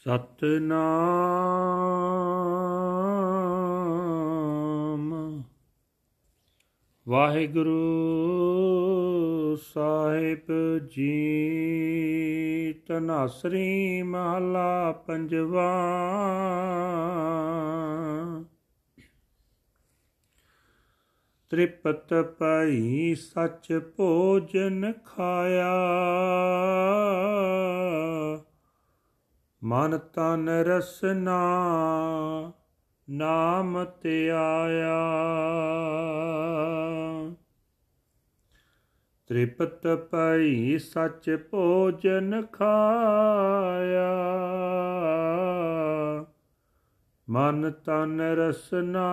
ਸਤਨਾਮ। ਵਾਹਿਗੁਰੂ ਸਾਹਿਬ ਜੀ ਤਨਾਸਰੀ ਮਹਲਾ ਪੰਜਵਾ। ਤ੍ਰਿਪਤ ਪਈ ਸਚ ਭੋਜਨ ਖਾਇਆ। ਮਨ ਤਨ ਰਸਨਾ ਨਾਮ ਤੇ ਆਇਆ। ਤ੍ਰਿਪਤ ਪਈ ਸਚ ਭੋਜਨ ਖਾਇਆ। ਮਨ ਤਨ ਰਸਨਾ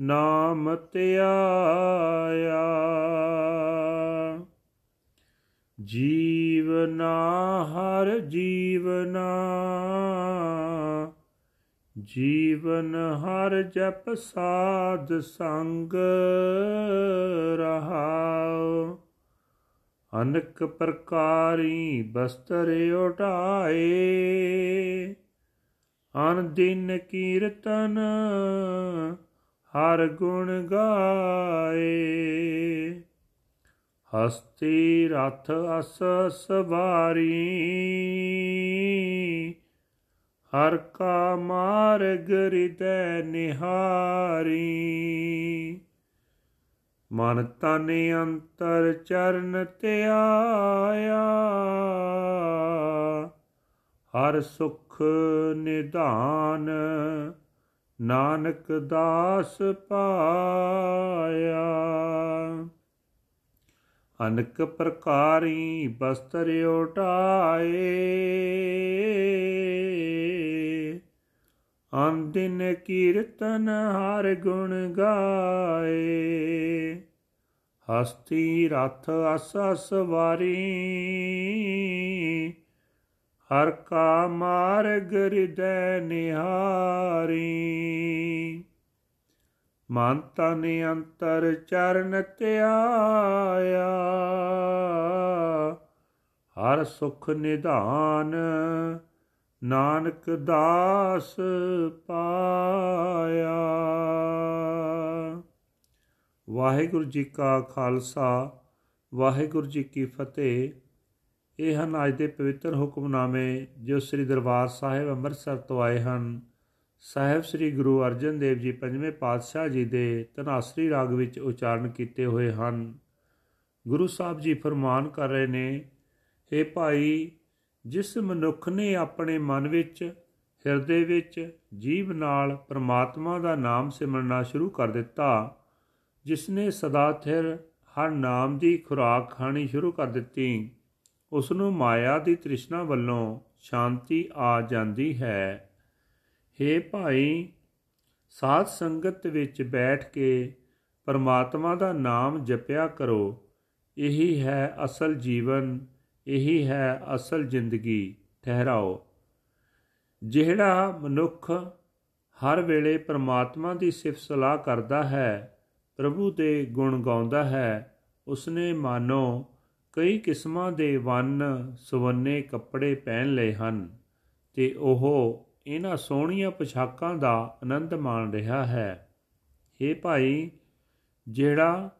ਨਾਮ ਤੇ ਆਇਆ। ਜੀਵਨਾ ਹਰ ਜੀਵਨਾ, ਜੀਵਨ ਹਰ ਜਪ ਸਾਧ ਸੰਗ ਰਹਾਉ। ਅਨਕ ਪ੍ਰਕਾਰੀ ਬਸਤਰ ਉਟਾਏ ਅਨ ਦਿਨ ਕੀਰਤਨ ਹਰ ਗੁਣ ਗਾਏ। ਹਸਤੀ ਰਥ ਅਸ ਸਵਾਰੀ। ਹਰ ਕਾ ਮਾਰਗ ਹਿਰਦੈ ਨਿਹਾਰੀ। ਮਨ ਤਨ ਅੰਤਰ ਚਰਨ ਤੇ ਆਇਆ। ਹਰ ਸੁਖ ਨਿਧਾਨ ਨਾਨਕ ਦਾਸ ਪਾਇਆ। ਅਨਕ ਪ੍ਰਕਾਰੀ ਬਸਤਰ ਉਟਾਏ ਅਨ ਦਿਨ ਕੀਰਤਨ ਹਰ ਗੁਣ ਗਾਏ। ਹਸਤੀ ਰਥ ਅਸ ਸਵਾਰੀ ਹਰ ਕਾ ਮਾਰਗ ਹਿਰਦੈ ਨਿਹਾਰੀ। ਮਨ ਤਨ ਅੰਤਰ ਚਰਨ ਤੇ ਆਇਆ। ਹਰ ਸੁਖ ਨਿਧਾਨ ਨਾਨਕ ਦਾਸ ਪਾਇਆ। ਵਾਹਿਗੁਰੂ ਜੀ ਕਾ ਖਾਲਸਾ, ਵਾਹਿਗੁਰੂ ਜੀ ਕੀ ਫਤਿਹ। ਇਹ ਹਨ ਅੱਜ ਦੇ ਪਵਿੱਤਰ ਹੁਕਮਨਾਮੇ ਜੋ ਸ੍ਰੀ ਦਰਬਾਰ ਸਾਹਿਬ ਅੰਮ੍ਰਿਤਸਰ ਤੋਂ ਆਏ ਹਨ। ਸਾਹਿਬ ਸ੍ਰੀ ਗੁਰੂ ਅਰਜਨ ਦੇਵ ਜੀ ਪੰਜਵੇਂ ਪਾਤਸ਼ਾਹ ਜੀ ਦੇ ਤਨਾਸਰੀ ਰਾਗ ਵਿੱਚ ਉਚਾਰਨ ਕੀਤੇ ਹੋਏ ਹਨ। ਗੁਰੂ ਸਾਹਿਬ ਜੀ ਫਰਮਾਨ ਕਰ ਰਹੇ ਨੇ हे ਭਾਈ, ਜਿਸ ਮਨੁੱਖ ਨੇ ਆਪਣੇ ਮਨ ਵਿੱਚ, ਹਿਰਦੇ ਵਿੱਚ ਜੀਵ ਨਾਲ ਪ੍ਰਮਾਤਮਾ ਦਾ ਨਾਮ ਸਿਮਰਨਾ ਸ਼ੁਰੂ ਕਰ ਦਿੱਤਾ, ਜਿਸ ਨੇ ਸਦਾ ਥਿਰ ਹਰ ਨਾਮ ਦੀ ਖੁਰਾਕ ਖਾਣੀ ਸ਼ੁਰੂ ਕਰ ਦਿੱਤੀ, ਉਸ ਨੂੰ ਮਾਇਆ ਦੀ ਤ੍ਰਿਸ਼ਨਾ ਵੱਲੋਂ ਸ਼ਾਂਤੀ ਆ ਜਾਂਦੀ ਹੈ। हे ਭਾਈ, ਸਾਧ ਸੰਗਤ ਵਿੱਚ ਬੈਠ ਕੇ ਪਰਮਾਤਮਾ ਦਾ ਨਾਮ ਜਪਿਆ ਕਰੋ। ਇਹੀ ਹੈ ਅਸਲ ਜੀਵਨ, ਇਹੀ ਹੈ ਅਸਲ ਜ਼ਿੰਦਗੀ, ਠਹਿਰਾਓ। ਜਿਹੜਾ ਮਨੁੱਖ ਹਰ ਵੇਲੇ ਪਰਮਾਤਮਾ ਦੀ ਸਿਫਤ ਸਲਾਹ ਕਰਦਾ ਹੈ, ਪ੍ਰਭੂ ਦੇ ਗੁਣ ਗਾਉਂਦਾ ਹੈ, ਉਸਨੇ ਮਾਨੋ ਕਈ ਕਿਸਮਾਂ ਦੇ ਵੰਨ ਸੁਵੰਨੇ ਕੱਪੜੇ ਪਹਿਨ ਲਏ ਹਨ ਤੇ ਉਹ ਇਹਨਾਂ ਸੋਹਣੀਆਂ ਪੋਸ਼ਾਕਾਂ ਦਾ ਆਨੰਦ ਮਾਣ ਰਿਹਾ ਹੈ। हे ਭਾਈ, ਜਿਹੜਾ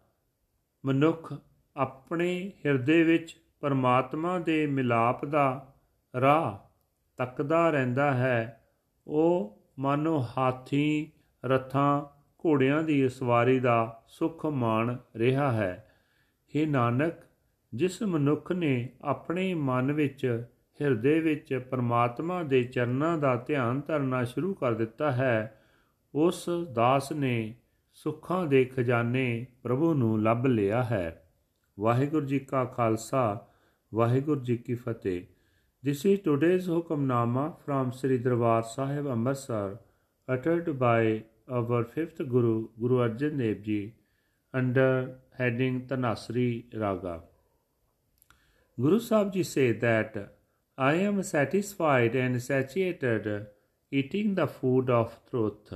ਮਨੁੱਖ ਆਪਣੇ ਹਿਰਦੇ ਵਿੱਚ ਪਰਮਾਤਮਾ ਦੇ ਮਿਲਾਪ ਦਾ ਰਾਹ ਤੱਕਦਾ ਰਹਿੰਦਾ ਹੈ, ਉਹ ਮਾਨੋ ਹਾਥੀ ਰਥਾਂ ਘੋੜਿਆਂ ਦੀ ਸਵਾਰੀ ਦਾ ਸੁਖ ਮਾਣ ਰਿਹਾ ਹੈ। हे ਨਾਨਕ, ਜਿਸ ਮਨੁੱਖ ਨੇ ਆਪਣੇ ਮਨ ਵਿੱਚ ਹਿਰਦੇ ਵਿੱਚ ਪਰਮਾਤਮਾ ਦੇ ਚਰਨਾਂ ਦਾ ਧਿਆਨ ਧਰਨਾ ਸ਼ੁਰੂ ਕਰ ਦਿੱਤਾ ਹੈ ਉਸ ਦਾਸ ਨੇ ਸੁੱਖਾਂ ਦੇ ਖਜ਼ਾਨੇ ਪ੍ਰਭੂ ਨੂੰ ਲੱਭ ਲਿਆ ਹੈ ਵਾਹਿਗੁਰੂ ਜੀ ਕਾ ਖਾਲਸਾ ਵਾਹਿਗੁਰੂ ਜੀ ਕੀ ਫਤਿਹ This is today's Hukamnama from Sri Darbar Sahib Amritsar uttered by our fifth Guru, Guru Arjan Dev Ji, under heading Tanasri Raga. Guru Sahib Ji say that I am satisfied and satiated eating the food of truth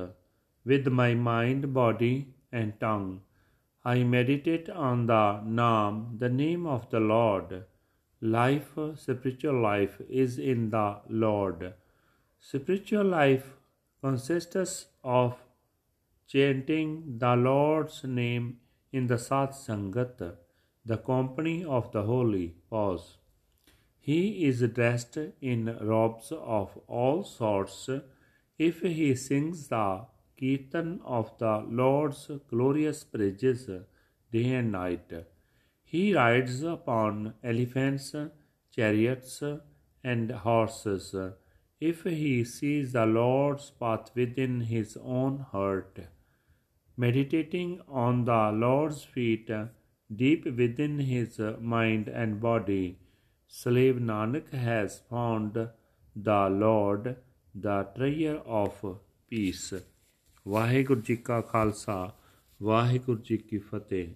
with my mind, body, and tongue. I meditate on the Naam, the name of the Lord. life, spiritual life, is in the Lord. Spiritual life consists of chanting the Lord's name in the Sat Sangat, the company of the holy. Pause. He is dressed in robes of all sorts. If he sings the Kirtan of the Lord's glorious praises day and night, he rides upon elephants, chariots, and horses. If he sees the Lord's path within his own heart, meditating on the Lord's feet deep within his mind and body, slave Nanak has found the Lord, the treasure of peace. Waheguru ji ਕਾ ਖਾਲਸਾ ਵਾਹਿਗੁਰੂ ਜੀ ਕੀ ਫਤਿਹ